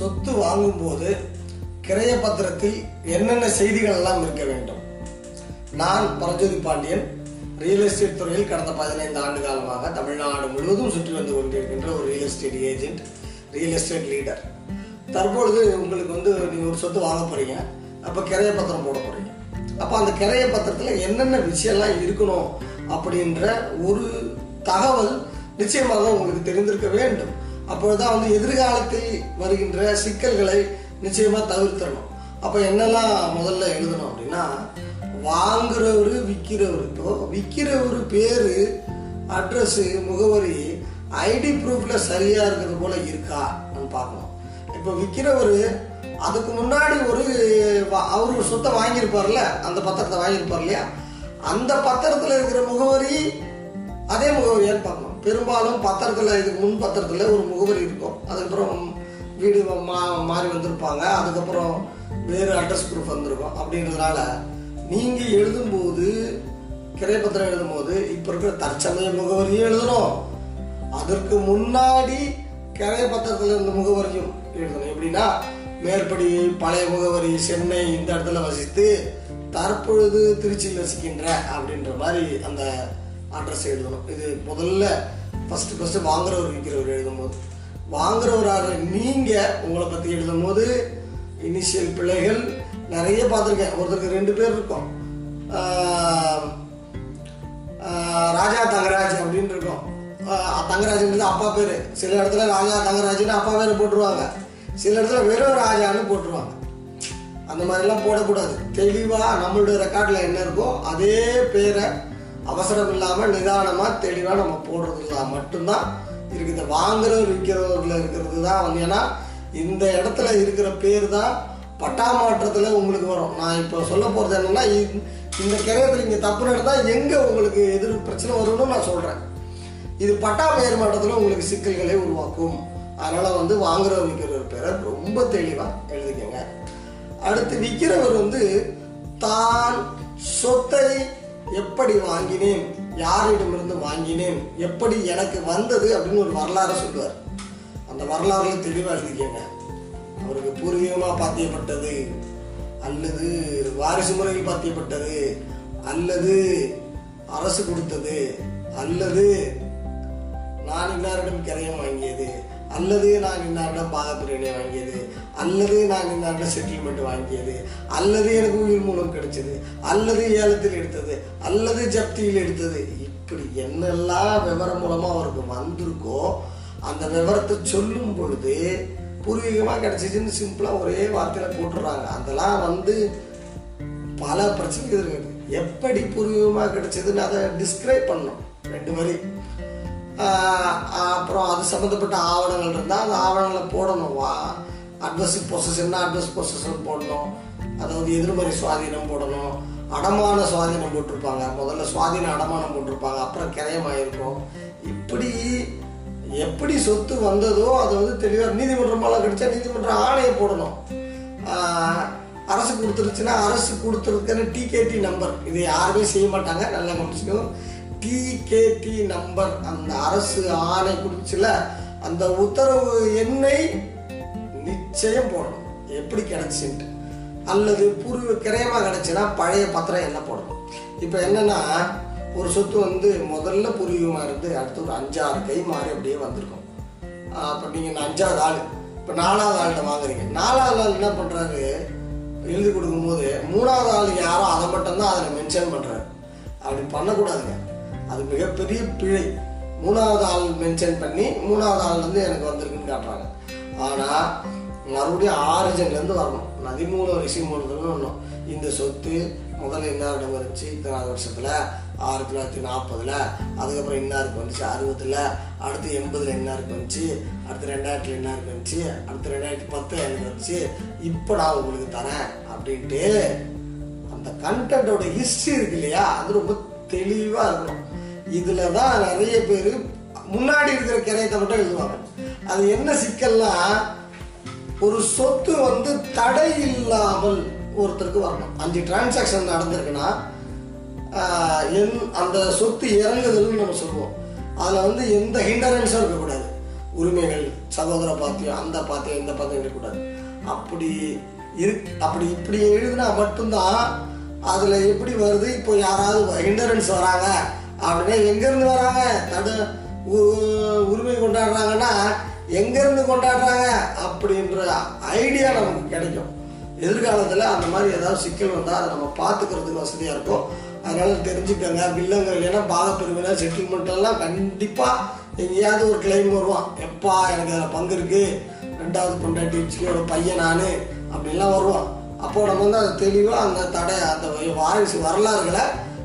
சொத்து வாங்கும்போது கிரைய பத்திரத்தில் என்னென்ன செய்திகள் எல்லாம் இருக்க வேண்டும்? நான் பரஜோதி பாண்டியன் ரியல் எஸ்டேட் துறையில் கடந்த பதினைந்து ஆண்டு காலமாக தமிழ்நாடு முழுவதும் சுற்றி வந்து கொண்டிருக்கின்ற ஒரு real estate agent real estate leader தற்பொழுது உங்களுக்கு வந்து நீங்கள் ஒரு சொத்து வாங்க போறீங்க. அப்போ கிரைய பத்திரம் போட போறீங்க. அப்போ அந்த கிரைய பத்திரத்தில் என்னென்ன விஷயம்லாம் இருக்கணும் அப்படின்ற ஒரு தகவல் நிச்சயமாக உங்களுக்கு தெரிந்திருக்க வேண்டும். அப்பொழுதுதான் வந்து எதிர்காலத்தில் வருகின்ற சிக்கல்களை நிச்சயமா தவிர்த்தணும் அப்போ என்னெல்லாம் முதல்ல எழுதணும் அப்படின்னா வாங்குறவரு விற்கிறவருக்கோ விற்கிறவரு பேரு அட்ரஸ் முகவரி ஐடி ப்ரூஃப்ல சரியா இருக்கிறது போல இருக்கா நம்ம பார்க்கணும். இப்போ விற்கிறவரு அதுக்கு முன்னாடி ஒரு வ- அவரு ஒரு சொத்தை வாங்கியிருப்பார்ல அந்த பத்திரத்தை வாங்கியிருப்பார் இல்லையா? அந்த பத்திரத்துல இருக்கிற முகவரி அதே முகவரியான்னு பார்க்கணும் பெரும்பாலும் பத்திரத்தில் இதுக்கு முன் பத்திரத்தில் ஒரு முகவரி இருக்கும். அதுக்கப்புறம் வீடு மா மாறி வந்திருப்பாங்க. அதுக்கப்புறம் வேறு அட்ரஸ் ப்ரூஃப் வந்திருக்கும். அப்படின்றதுனால நீங்கள் எழுதும்போது கிரைப்பத்திரம் எழுதும்போது இப்போ இருக்கிற தற்சமய முகவரியும் எழுதணும். அதற்கு முன்னாடி கிரைய இருந்த முகவரியும் எழுதணும். எப்படின்னா மேற்படி பழைய முகவரி சென்னை இந்த இடத்துல வசித்து தற்பொழுது திருச்சியில் வசிக்கின்ற அப்படின்ற மாதிரி அந்த அட்ரஸ் எழுதணும். இது முதல்ல ஃபஸ்ட்டு ஃபஸ்ட்டு வாங்குறவர் விற்கிறவர் எழுதும்போது. வாங்குறவராக நீங்கள் உங்களை பத்தி எழுதும்போது இனிஷியல் பிள்ளைகள் நிறைய பார்த்துருக்கேன். ஒருத்தருக்கு ரெண்டு பேர் இருக்கும். ராஜா தங்கராஜ் அப்படின்னு இருக்கும். தங்கராஜ்ன்றது அப்பா பேர். சில இடத்துல ராஜா தங்கராஜ்னு அப்பா பேர் போட்டுருவாங்க. சில இடத்துல வெறும் ராஜான்னு போட்டுருவாங்க. அந்த மாதிரிலாம் போடக்கூடாது. தெளிவாக நம்மளுடைய ரெக்கார்டில் என்ன இருக்கோ அதே பேரை அவசரம் இல்லாமல் நிதானமாக தெளிவாக நம்ம போடுறதுல மட்டும்தான் இருக்கு. இந்த வாங்குறவர் விற்கிறவர்ல இருக்கிறது தான் வந்து ஏன்னா இந்த இடத்துல இருக்கிற பேர் தான் பட்டா மாற்றத்தில் உங்களுக்கு வரும். நான் இப்போ சொல்ல போகிறது என்னென்னா இந்த- இந்த கிரகத்தில் இங்கே தப்பு நடந்தால் எங்கே உங்களுக்கு எதிர் பிரச்சனை வரும்னு நான் சொல்கிறேன் இது பட்டா பெயர் மாற்றத்தில் உங்களுக்கு சிக்கல்களை உருவாக்கும். அதனால் வந்து வாங்குறவர் விற்கிறவர் பேரை ரொம்ப தெளிவாக எழுதிக்கங்க. அடுத்து விற்கிறவர் வந்து தான் சொத்தை எப்படி வாங்கினேன் யாரிடமிருந்து வாங்கினேன் எப்படி எனக்கு வந்தது அப்படின்னு ஒரு வரலாறு சொல்லுவார். அந்த வரலாறுல தெளிவாக எழுதிக்கங்க அவருக்கு பூர்வீகமாக பாத்தியப்பட்டது அல்லது வாரிசு முறையில் பாத்தியப்பட்டது அல்லது அரசு கொடுத்தது அல்லது நான் இன்னாரிடம் கிரையம் வாங்கியது அல்லது நான் இன்னாரிடம் பாகப்பிரிவினை வாங்கியது அல்லது நான் இன்னாரிடம் செட்டில்மெண்ட் வாங்கியது அல்லது எனக்கு உயிர் மூலம் கிடைச்சது அல்லது ஏலத்தில் எடுத்தது அல்லது ஜப்தியில் எடுத்தது இப்படி என்னெல்லாம் விவரம் மூலமாக அவருக்கு வந்திருக்கோ அந்த விவரத்தை சொல்லும் பொழுது பூர்வீகமாக கிடைச்சிச்சுன்னு சிம்பிளாக ஒரே வார்த்தையில் போட்டுடுறாங்க. அதெல்லாம் வந்து பல பிரச்சனைகள் இருக்குது. எப்படி பூர்வீகமாக கிடைச்சதுன்னு அதை டிஸ்கிரைப் பண்ணணும். ரெண்டு வரி. அப்புறம் அது சம்மந்தப்பட்ட ஆவணங்கள் இருந்தால் அந்த ஆவணங்களை போடணும். வா அட்வஸ்சுக்கு ப்ரொசஸ் என்ன அட்வஸ் பொசஷன் போடணும். அதாவது எதிர்மறை சுவாதீனம் போடணும். அடமான சுவாதீனம் போட்டிருப்பாங்க. முதல்ல சுவாதீன அடமானம் போட்டிருப்பாங்க. அப்புறம் கிரயமாயிருக்கும். இப்படி எப்படி சொத்து வந்ததோ அதை வந்து தெளிவாக நீதிமன்றமாலாம் கிடைச்சா நீதிமன்ற ஆணையை போடணும். அரசு கொடுத்துருச்சுன்னா அரசு கொடுத்துருக்குன்னு டிகேடி நம்பர் இது யாருமே செய்ய மாட்டாங்க. நல்லா கவனிச்சுக்கணும் டிகேடி நம்பர் அந்த அரசு ஆணை கொடுச்சுல அந்த உத்தரவு எண்ணை நிச்சயம் போடணும். எப்படி கிடச்சின்ட்டு. அல்லது பூர்வ கிரயமாக கிடைச்சுன்னா பழைய பத்திரம் என்ன போடணும். இப்போ என்னன்னா ஒரு சொத்து வந்து முதல்ல பூர்வீகமா இருந்து அடுத்து ஒரு அஞ்சாறு கை மாறி அப்படியே வந்திருக்கும். அப்போ நீங்கள் அஞ்சாவது ஆள். இப்போ நாலாவது ஆள்கிட்ட வாங்குறீங்க. நாலாவது ஆள் என்ன பண்ணுறாரு எழுதி கொடுக்கும்போது மூணாவது ஆள் யாரோ அதை மட்டும்தான் அதில் மென்ஷன் பண்ணுறாரு அப்படி பண்ணக்கூடாதுங்க. அது மிகப்பெரிய பிழை. மூணாவது ஆள் மென்ஷன் பண்ணி மூணாவது ஆள்லேருந்து எனக்கு வந்திருக்குன்னு காட்டுறாங்க. ஆனால் மறுபடியும் ஆரிஜன்லேருந்து வரணும். நதிமூலம் ரிசிமூலத்துன்னு வரணும் இந்த சொத்து முதல்ல இன்னாரிடம் இருந்துச்சு இத்தனாவது வருஷத்தில் ஆயிரத்தி தொள்ளாயிரத்தி நாற்பதில் அதுக்கப்புறம் இன்னாருக்கு வந்துச்சு அறுபதில் அடுத்து எண்பதில் இன்னாருக்கு வந்துச்சு அடுத்து ரெண்டாயிரத்தில் இன்னாருக்கு வந்துச்சு அடுத்து ரெண்டாயிரத்தி பத்து எனக்கு வந்துச்சு இப்போ நான் உங்களுக்கு தரேன் அப்படின்ட்டு அந்த கண்டென்ட்டோட ஹிஸ்ட்ரி இருக்கு இல்லையா? அது ரொம்ப தெளிவாக இருக்கணும். இதுல தான் நிறைய பேர் முன்னாடி இருக்கிற கிரையத்தை மட்டும் எழுதுவாங்க. அது என்ன சிக்கல்னா ஒரு சொத்து வந்து தடை இல்லாமல் ஒருத்தருக்கு வரணும். அஞ்சு டிரான்சாக்ஷன் நடந்திருக்குன்னா என் அந்த சொத்து இறங்குதல்னு நம்ம சொல்லுவோம். அதில் வந்து எந்த ஹிண்டரன்ஸும் இருக்கக்கூடாது. உரிமைகள் சகோதர பாத்தியம் அந்த பாத்தியம் இந்த பாத்தியம் இருக்கக்கூடாது. அப்படி இரு அப்படி இப்படி எழுதுனா மட்டும்தான் அதில் எப்படி வருது? இப்போ யாராவது ஹிண்டரன்ஸ் வராங்க. அப்படின்னா எங்கேருந்து வராங்க? தடு உ- உரிமை கொண்டாடுறாங்கன்னா எங்கேருந்து கொண்டாடுறாங்க? அப்படின்ற ஐடியா நமக்கு கிடைக்கும். எதிர்காலத்தில் அந்த மாதிரி ஏதாவது சிக்கல் வந்தால் அதை நம்ம பார்த்துக்கிறதுக்கு வசதியாக இருக்கும். அதனால தெரிஞ்சுக்கோங்க. வில்லங்கள் ஏன்னா பாகப்பிரிவினர் செட்டில்மெண்ட்டெல்லாம் கண்டிப்பாக எங்கேயாவது ஒரு கிளைம் வருவான். எப்பா எனக்கு அதில் பங்கு இருக்குது ரெண்டாவது பொண்டாட்டி பையன் நான் அப்படின்லாம் வருவான். அப்போ நம்ம வந்து அதை தெளிவாக அந்த தடை அந்த வாரிசு வரலாறுகளை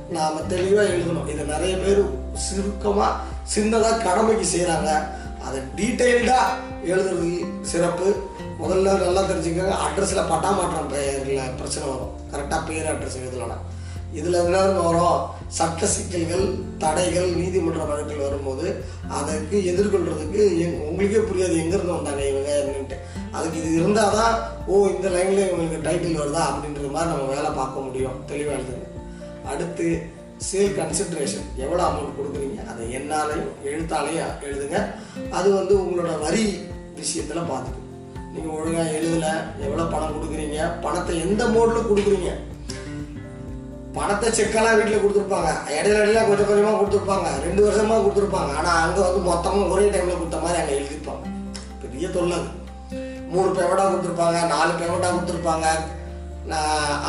நாம் தெளிவாக எழுதணும். இதை நிறைய பேர் சுருக்கமாக சின்னதாக கடமைக்கு செய்கிறாங்க அதை டீட்டெயில்டாக எழுதுறது சிறப்பு. முதல்ல நல்லா தெரிஞ்சுக்கோங்க. அட்ரஸில் பட்டாமாற்றம் பெயரில் பிரச்சனை வரும். கரெக்டாக பேர் அட்ரஸ் எழுதலாம் இதில் என்ன வரும். சட்ட சிக்கல்கள் தடைகள் நீதிமன்ற வழக்கில் வரும்போது அதற்கு எதிர்கொள்றதுக்கு எங்- உங்களுக்கே புரியாது எங்கேருந்து வந்தாங்க இவங்க அப்படின்ட்டு அதுக்கு இது இருந்தால் தான் ஓ இந்த லைனில் இவங்களுக்கு டைட்டில் வருதா அப்படின்ற மாதிரி நம்ம வேலை பார்க்க முடியும். தெளிவாக எழுதுங்க. அடுத்து சேல் கன்சன்ட்ரேஷன் எவ்வளோ அமௌண்ட் கொடுக்குறீங்க? அதை என்னாலையும் எழுத்தாலையும் எழுதுங்க. அது வந்து உங்களோட வரி விஷயத்தில் பார்த்துக்கணும் நீங்கள் ஒழுங்காக எழுதலை எவ்வளோ பணம் கொடுக்குறீங்க? பணத்தை எந்த மோடில் கொடுக்குறீங்க? பணத்தை செக்கெல்லாம் வீட்டில் கொடுத்துருப்பாங்க. இடையில இடையில கொஞ்சம் கொஞ்சமாக கொடுத்துருப்பாங்க. ரெண்டு வருஷமாக கொடுத்துருப்பாங்க. ஆனால் அங்கே வந்து மொத்தமாக ஒரே டைமில் கொடுத்த மாதிரி அங்கே எழுதிருப்பாங்க பெரிய தொல்லது மூணு பேமெண்ட்டாக கொடுத்துருப்பாங்க நாலு பேமெண்ட்டாக கொடுத்துருப்பாங்க.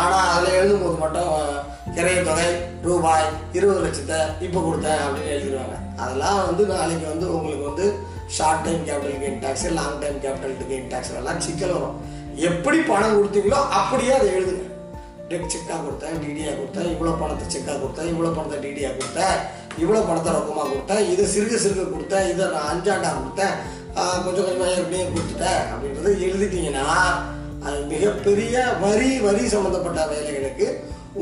ஆனால் அதில் எழுதும்போது மட்டும் கிரைய தொகை ரூபாய் இருபது லட்சத்தை இப்போ கொடுத்தேன் அப்படின்னு எழுதிடுவாங்க அதெல்லாம் வந்து நாளைக்கு வந்து உங்களுக்கு வந்து short time capital gain tax long time capital gain tax எல்லாம் சிக்கல் வரும். எப்படி பணம் கொடுத்தீங்களோ அப்படியே அதை எழுதுங்க. டெக் செக்காக கொடுத்தேன் டிடியாக கொடுத்தேன் இவ்வளோ பணத்தை செக்காக கொடுத்தேன் இவ்வளோ பணத்தை டிடியாக கொடுத்தேன் இவ்வளோ பணத்தை ரொக்கமாக கொடுத்தேன் இதை சிறுக சிறுக கொடுத்தேன் இதை நான் அஞ்சாண்டா கொடுத்தேன் கொஞ்சம் கொஞ்சமாக ஏற்கனவே கொடுத்துட்டேன் அப்படின்றது எழுதிட்டீங்கன்னா அது மிகப்பெரிய வரி வரி சம்மந்தப்பட்ட வேலைகளுக்கு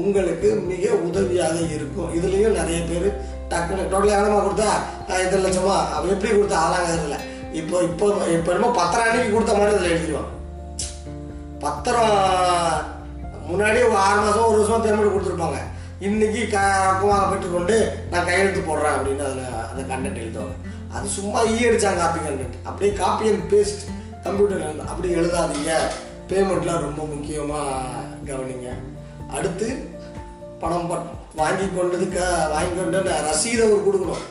உங்களுக்கு மிக உதவியாக இருக்கும். இதுலேயும் நிறைய பேர் டக்குனு டோட்டல் எவ்வளோமா கொடுத்தா? ஆஹ் இத்தனை லட்சமா அவன் எப்படி கொடுத்தா? ஆளாங்கிறதுல இப்போ இப்போ இப்போ என்னமோ பத்திரம் அன்னைக்கு கொடுத்த மாதிரி இதில் எழுதிடுவான். பத்திரம் முன்னாடி ஒரு ஆறு மாதம் ஒரு வருஷம் பேமெண்ட் கொடுத்துருப்பாங்க. இன்னைக்கு க ரொக்கமாக பெற்றுக்கொண்டு நான் கையெழுத்து போடுறேன் அப்படின்னு அதில் அந்த கண்டென்ட் எழுதுவாங்க. அது சும்மா ஈ அடித்தாங்க காப்பி கண்டென்ட் அப்படியே காப்பி அண்ட் பேஸ்ட் கம்ப்யூட்டர் அப்படி எழுதாதீங்க. பேமெண்ட்லாம் ரொம்ப முக்கியமாக கவனிங்க. அடுத்து பணம் பட் வாங்கி கொண்டதுக்கு வாங்கி கொண்டு ரசீதை ஒரு கொடுக்கணும்.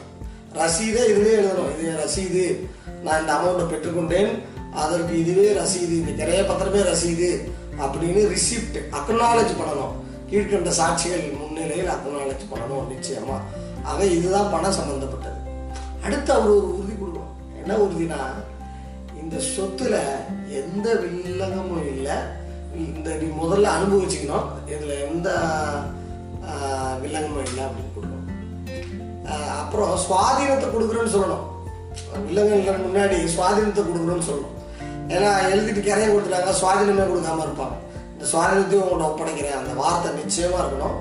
ரசீதை இதுவே எழுதணும். இது ரசீது. நான் இந்த அமௌண்ட்டை பெற்றுக்கொண்டேன். அதற்கு இதுவே ரசீது. இந்த நிறைய பத்திரமே ரசீது. அப்படின்னு ரிசிப்ட் அக்னாலேஜ் பண்ணணும். கீழ்கண்ட சாட்சிகள் முன்னிலையில் அக்னாலேஜ் பண்ணணும் நிச்சயமா. ஆக இதுதான் பணம் சம்மந்தப்பட்டது அடுத்து அவர் ஒரு உறுதி கொடுக்கணும். என்ன உறுதினா இந்த சொத்துல எந்த வில்லங்கமும் இல்லை. இந்த நீ முதல்ல அனுபவிச்சுக்கணும். இதில் எந்த வில்லங்கமும் இல்லை அப்படின்னு கொடுக்கணும் அப்புறம் சுவாதீனத்தை கொடுக்குறோன்னு சொல்லணும். வில்லங்கங்களுக்கு முன்னாடி சுவாதீனத்தை கொடுக்குறோன்னு சொல்லணும். ஏன்னா எழுதிட்டு கரையை கொடுத்துட்டாங்க சுவாதீனமே கொடுக்காம இருப்பாங்க. இந்த சுவாதீனத்தையும் உங்கள்கிட்ட ஒப்படைக்கிறேன். அந்த வார்த்தை நிச்சயமா இருக்கணும்.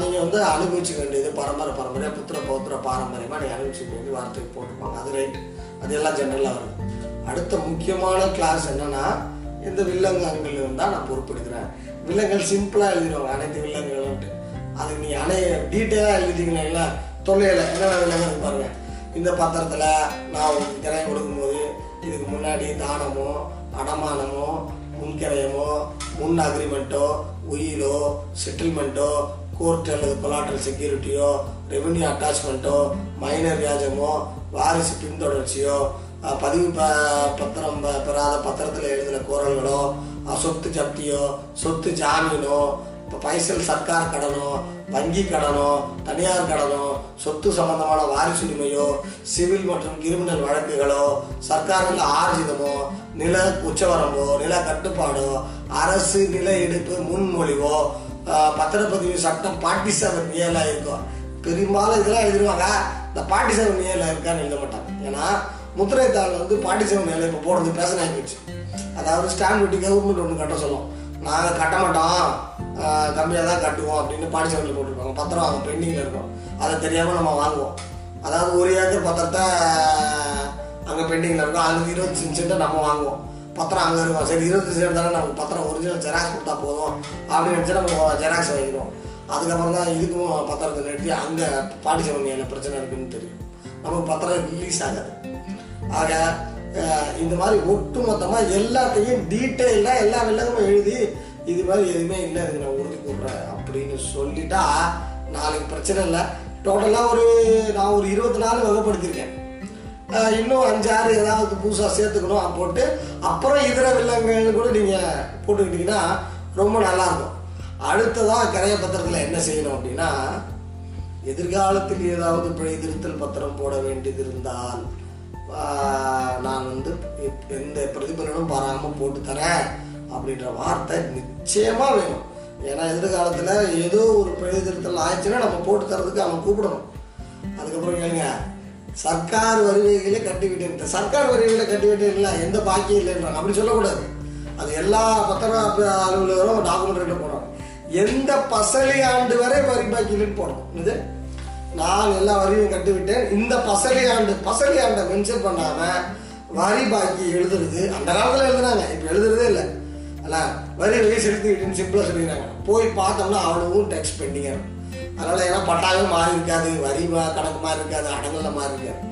நீங்கள் வந்து அனுபவிச்சுக்க வேண்டியது பரம்பரை பரம்பரையாக புத்திர பௌத்திர பாரம்பரியமாக நீ அனுபவிச்சுக்க வேண்டிய வார்த்தைக்கு போட்டுப்பாங்க அது ரைட் அது எல்லாம் ஜென்ரலாக வருது அடுத்த முக்கியமான கிளாஸ் என்னன்னா இந்த வில்லங்கங்கள் இருந்தால் நான் பொறுப்பெடுக்கிறேன் வில்லங்கள் சிம்பிளாக எழுதிடுவாங்க. அனைத்து வில்லங்கள்ன்ட்டு அது நீ அனை டீட்டெயிலாக எழுதிட்டீங்கன்னா தொல்லையில் என்னென்ன வில்லங்கள் பாருங்க. இந்த பத்திரத்தில் நான் உங்களுக்கு கிரையம் கொடுக்கும்போது இதுக்கு முன்னாடி தானமோ அடமானமோ முன்கிரயமோ முன் அக்ரிமெண்ட்டோ உயிலோ செட்டில்மெண்ட்டோ கோர்ட் அல்லது கொலாட்ரல் செக்யூரிட்டியோ ரெவென்யூ அட்டாச்மெண்ட்டோ மைனர் வியாஜமோ வாரிசு பின்தொடர்ச்சியோ பதிவு ப- பத்திரம் பெறாத பத்திரத்தில் எழுதின கோரல்களோ சொத்து ஜப்தியோ சொத்து ஜாமீனோ இப்போ பைசல் சர்க்கார் கடனோ வங்கி கடனோ தனியார் கடனோ சொத்து சம்பந்தமான வாரிசுரிமையோ சிவில் மற்றும் கிரிமினல் வழக்குகளோ சர்க்காரில் ஆர்ஜிதமோ நில உச்சவரம்போ நில கட்டுப்பாடோ அரசு நில எடுப்பு முன்மொழிவோ பத்திரப்பதிவு சட்டம் பாட்டி செவன் ஏல இருக்கும் பெரும்பாலும் இதெல்லாம் எழுதிருவாங்க. இந்த பாட்டி செவன் ஏல இருக்கான்னு எழுத மாட்டாங்க. ஏன்னா முத்திரை தாள் வந்து பாட்டி செவன் இப்போ போடுறது பேசன் ஆகிடுச்சு அதாவது ஸ்டாம்ப் வெட்டி கவர்மெண்ட் ஒன்று கட்ட சொல்லும். நாங்கள் கட்ட மாட்டோம். கம்மியாக தான் கட்டுவோம் அப்படின்னு பாட்டி செவனில் போட்டிருப்பாங்க. பத்திரம் அவங்க பெண்டிங்கில் இருக்கும். அதை தெரியாமல் நம்ம வாங்குவோம். அதாவது ஒரு ஏக்கர் பத்திரத்தை அங்கே பெண்டிங்கில் இருக்கும். அதுக்கு இருபத்தஞ்சு சென்ட்டை நம்ம வாங்குவோம். பத்திரம் அங்கே இருக்கும். சரி இருபத்தஞ்சு சென்ட் தானே நமக்கு பத்திரம் ஒரிஜினல் ஜெராக்ஸ் கொடுத்தா போதும் அப்படின்னு நினச்சி நம்ம ஜெராக்ஸ் வாங்கிடுவோம். அதுக்கப்புறம் தான் இதுக்கும் பத்திரத்தை நிறுத்தி அங்கே பாட்டி செவனியில் பிரச்சனை இருக்குன்னு தெரியும். நமக்கு பத்திரம் ரிலீஸ் ஆகாது. ஆக இந்த மாதிரி ஒட்டு மொத்தமாக எல்லாத்தையும் டீட்டெயிலாக எல்லா வில்லங்கமும் எழுதி இது மாதிரி எதுவுமே இல்லை அதுக்கு நான் உறுதி கூடுறேன் அப்படின்னு சொல்லிட்டா நாளைக்கு பிரச்சனை இல்லை. டோட்டலாக ஒரு நான் ஒரு இருபத்தி நாலு வகைப்படுத்தியிருக்கேன். இன்னும் அஞ்சாறு ஏதாவது புதுசாக சேர்த்துக்கணும் போட்டு அப்புறம் இதர வில்லங்கள் கூட நீங்கள் போட்டுக்கிட்டீங்கன்னா ரொம்ப நல்லாயிருக்கும். அடுத்ததாக கரைய பத்திரத்தில் என்ன செய்யணும் அப்படின்னா எதிர்காலத்தில் ஏதாவது பிழை திருத்தல் பத்திரம் போட வேண்டியது இருந்தால் நான் வந்து எப்- எந்த பிரதிபலனும் பாராமல் போட்டு தரேன் அப்படின்ற வார்த்தை நிச்சயமாக வேணும். ஏன்னா எதிர்காலத்தில் ஏதோ ஒரு பிழை ஆயிடுச்சுன்னா நம்ம போட்டு தரதுக்கு அவன் கூப்பிடணும். அதுக்கப்புறம் கேளுங்க சர்க்கார் வருவைகளே கட்டிவிட்டேன். சர்க்கார் வருவைகளை கட்டிவிட்டேன் எந்த பாக்கியம் இல்லைன்றாங்க. அப்படி சொல்லக்கூடாது. அது எல்லா பத்திர அலுவலரும் டாக்குமெண்ட் போடுறாங்க எந்த பசலி ஆண்டு வரை வரி பாக்கி இல்லைன்னு போடணும். இது நான் எல்லா வரியும் கட்டிவிட்டேன். இந்த பசலி ஆண்டு பசலி ஆண்டை மென்ஷன் பண்ணாம வரி பாக்கி எழுதுறது அந்த காலத்துல எழுதுனாங்க. இப்ப எழுதுறதே இல்லை. அல்ல வரி வரி செலுத்திக்கிட்டுன்னு சிம்பிளா சொல்லிடுறாங்க. போய் பார்த்தோம்னா அவ்வளவும் டேக்ஸ் பெண்டிங்க அதனால ஏன்னா பட்டாவே மாறி இருக்காது. வரி மா- கணக்கு மாறி இருக்காது. அடங்கல மாறி இருக்காது.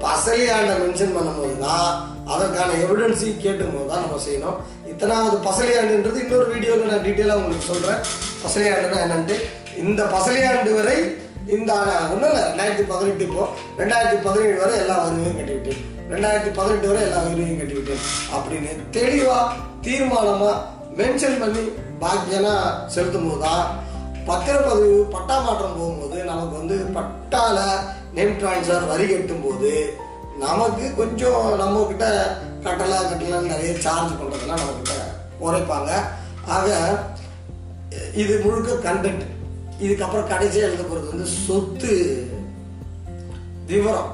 பசலி ஆண்டை மென்ஷன் பண்ணும்போது தான் அதற்கான எவிடன்ஸையும் கேட்டும் போது தான் நம்ம செய்யணும். இத்தனாவது பசலி ஆண்டுன்றது இன்னொரு வீடியோவில் நான் டீட்டெயிலாக உங்களுக்கு சொல்கிறேன் பசலி ஆண்டுனா என்னன்ட்டு? இந்த பசலி ஆண்டு வரை இந்த ஒன்றும் இல்லை ரெண்டாயிரத்தி பதினெட்டு இப்போ. ரெண்டாயிரத்தி பதினேழு வரை எல்லா வருவையும் கட்டிவிட்டேன் ரெண்டாயிரத்தி பதினெட்டு வரை எல்லா வருவையும் கட்டிவிட்டேன் அப்படின்னு தெளிவாக தீர்மானமாக மென்ஷன் பண்ணி பாக்கியெல்லாம் செலுத்தும் போது தான் பத்திரப்பதிவு பட்டா மாற்றம் போகும்போது நமக்கு வந்து பட்டால நேம் டிரான்ஸ்ஃபர் வரி கட்டும் போது நமக்கு கொஞ்சம் நம்ம கிட்ட கட்டலை கட்டலாம் நிறைய சார்ஜ் பண்ணுறதுலாம் நம்ம கிட்ட உரைப்பாங்க. ஆக இது முழுக்க கண்டென்ட் இதுக்கப்புறம் கடைசியாக எழுத போகிறது வந்து சொத்து. விவரம்.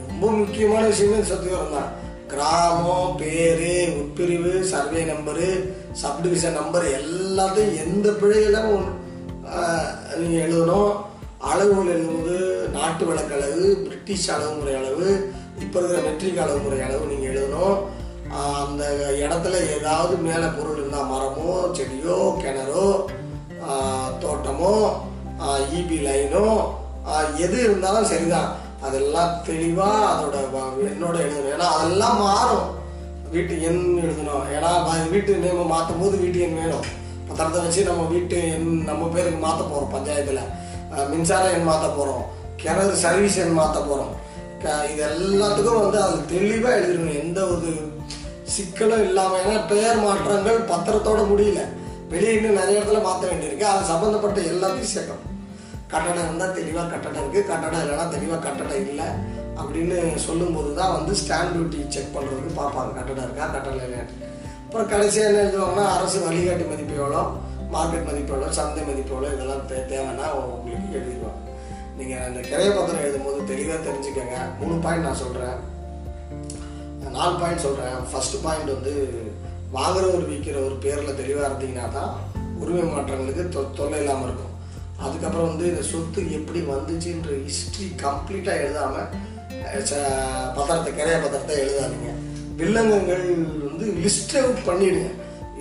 ரொம்ப முக்கியமான விஷயமே சொத்து விவரம் தான். கிராமம் பேரு உட்பிரிவு சர்வே நம்பரு சப்டிவிஷன் நம்பர் எல்லாத்தையும் எந்த பிழையிலும் நீங்கள் எழுதணும். அளவுகள் எழுதும்போது நாட்டு வழக்களவு பிரிட்டிஷ் அளவுமுறை அளவு இப்போ இருக்கிற மெட்ரிக் அளவுமுறை அளவு நீங்கள் எழுதணும். அந்த இடத்துல ஏதாவது மேலே பொருள் இருந்தால் மரமோ செடியோ கிணறோ தோட்டமோ இபி லைனோ எது இருந்தாலும் சரிதான். அதெல்லாம் தெளிவாக அதோட என்னோட எழுதணும். ஏன்னா அதெல்லாம் மாறும். வீட்டு எண் எழுதணும். ஏன்னா வீட்டு நேம் மாற்றும் போது வீட்டு எண் வேணும். பத்திரத்தை வச்சு நம்ம வீட்டு எண் நம்ம பேருக்கு மாற்ற போகிறோம் பஞ்சாயத்தில். மின்சார எண் மாற்ற போகிறோம் கிணறு சர்வீஸ் எண் மாற்ற போகிறோம் இது எல்லாத்துக்கும் வந்து அது தெளிவாக எழுதிடணும் எந்த ஒரு சிக்கலும் இல்லாமல் ஏன்னா பெயர் மாற்றங்கள் பத்திரத்தோட முடியல. வெளியே இன்னும் நிறைய இடத்துல மாற்ற வேண்டியிருக்கு. அது சம்மந்தப்பட்ட எல்லாத்தையும் சேர்க்கணும். கட்டடம் இருந்தால் தெளிவாக கட்டணம் இருக்குது கட்டடம் இல்லைன்னா தெளிவாக கட்டணம் இல்லை அப்படின்னு சொல்லும்போது தான் வந்து ஸ்டாம்ப் டியூட்டி செக் பண்ணுறதுக்கு பார்ப்பாங்க. கட்டடம் இருக்கா கட்டணம் இல்லையான்னு அப்புறம் கடைசியாக என்ன எழுதுவாங்கன்னா அரசு வழிகாட்டு மதிப்பு எவ்வளோ மார்க்கெட் மதிப்பு எவ்வளோ சந்தை மதிப்பு எவ்வளோ இதெல்லாம் தே தேவைன்னா உங்களுக்கு எழுதிடுவாங்க. நீங்கள் அந்த கிரைய பத்திரம் எழுதும்போது தெளிவாக தெரிஞ்சுக்கோங்க. மூணு பாயிண்ட் நான் சொல்கிறேன் நாலு பாயிண்ட் சொல்கிறேன் ஃபஸ்ட்டு பாயிண்ட் வந்து வாங்குறவர் விற்கிறவர் பேரில் தெளிவாக இருந்தீங்கன்னா தான் உரிமை மாற்றங்களுக்கு தொ தொல்லை இல்லாமல் இருக்கும். அதுக்கப்புறம் வந்து இந்த சொத்து எப்படி வந்துச்சுன்ற ஹிஸ்ட்ரி கம்ப்ளீட்டாக எழுதாமல் பத்திரத்தை கிரைய பத்திரத்தை எழுதாதீங்க. வில்லங்கங்கள் வந்து லிஸ்ட் அவுட் பண்ணிவிடுங்க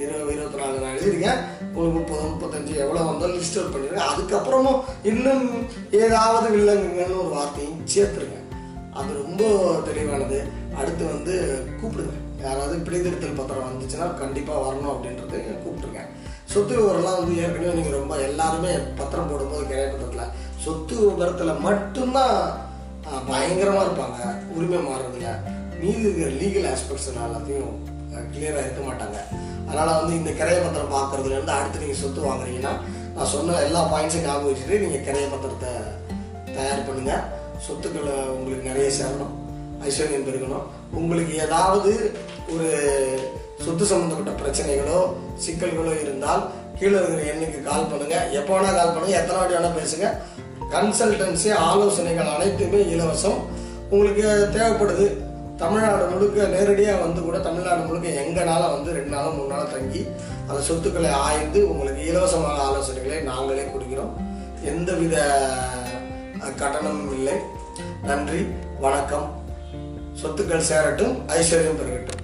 இருபது இருபத்தி நாலு நான் எழுதிருக்கேன் உங்களுக்கு முப்பது முப்பத்தஞ்சு எவ்வளோ வந்தாலும் லிஸ்ட் அவுட் பண்ணிடுங்க. அதுக்கப்புறமும் இன்னும் ஏதாவது வில்லங்கங்கள்னு ஒரு வார்த்தையும் சேர்த்துருங்க. அது ரொம்ப தெளிவானது. அடுத்து வந்து கூப்பிடுங்க. யாராவது பிடித்திருத்தல் பத்திரம் வந்துச்சுன்னா கண்டிப்பாக வரணும் அப்படின்றது கூப்பிட்டுருங்க சொத்து விவரம்லாம் வந்து ஏற்கனவே நீங்கள் ரொம்ப எல்லாருமே பத்திரம் போடும்போது கிரைய பத்திரத்தில் சொத்து விவரத்தில் மட்டும்தான் பயங்கரமாக இருப்பாங்க உரிமை மாறுறதுல மீதி இருக்கிற லீகல் ஆஸ்பெக்ட்ஸ் எல்லாத்தையும் கிளியராக இருக்க மாட்டாங்க. அதனால் வந்து இந்த கிரைய பத்திரம் பார்க்கறதுலேருந்து அடுத்து நீங்கள் சொத்து வாங்குறீங்கன்னா நான் சொன்ன எல்லா பாயிண்ட்ஸையும் ஞாபகம் வச்சுட்டு நீங்கள் கிரைய பத்திரத்தை தயார் பண்ணுங்கள் சொத்துக்களை உங்களுக்கு நிறைய சேரணும். ஐஸ்வர்யம் பெருகணும். உங்களுக்கு ஏதாவது ஒரு சொத்து சம்மந்தப்பட்ட பிரச்சனைகளோ சிக்கல்களோ இருந்தால் கீழே இருக்கிற எண்ணுக்கு கால் பண்ணுங்கள் எப்போ வேணால் கால் பண்ணுங்கள் எத்தனை வாட்டி வேணால் பேசுங்க. கன்சல்டன்சி ஆலோசனைகள் அனைத்துமே இலவசம். உங்களுக்கு தேவைப்படுது. தமிழ்நாடு முழுக்க நேரடியாக வந்து கூட தமிழ்நாடு முழுக்க எங்கனால வந்து ரெண்டு நாளும் மூணு நாளும் தங்கி அந்த சொத்துக்களை ஆய்ந்து உங்களுக்கு இலவசமான ஆலோசனைகளை நாங்களே கொடுக்கிறோம். எந்தவித கட்டணமும் இல்லை. நன்றி. வணக்கம். சொத்துக்கள் சேரட்டும் ஐஸ்வர்யம் பெறட்டும்.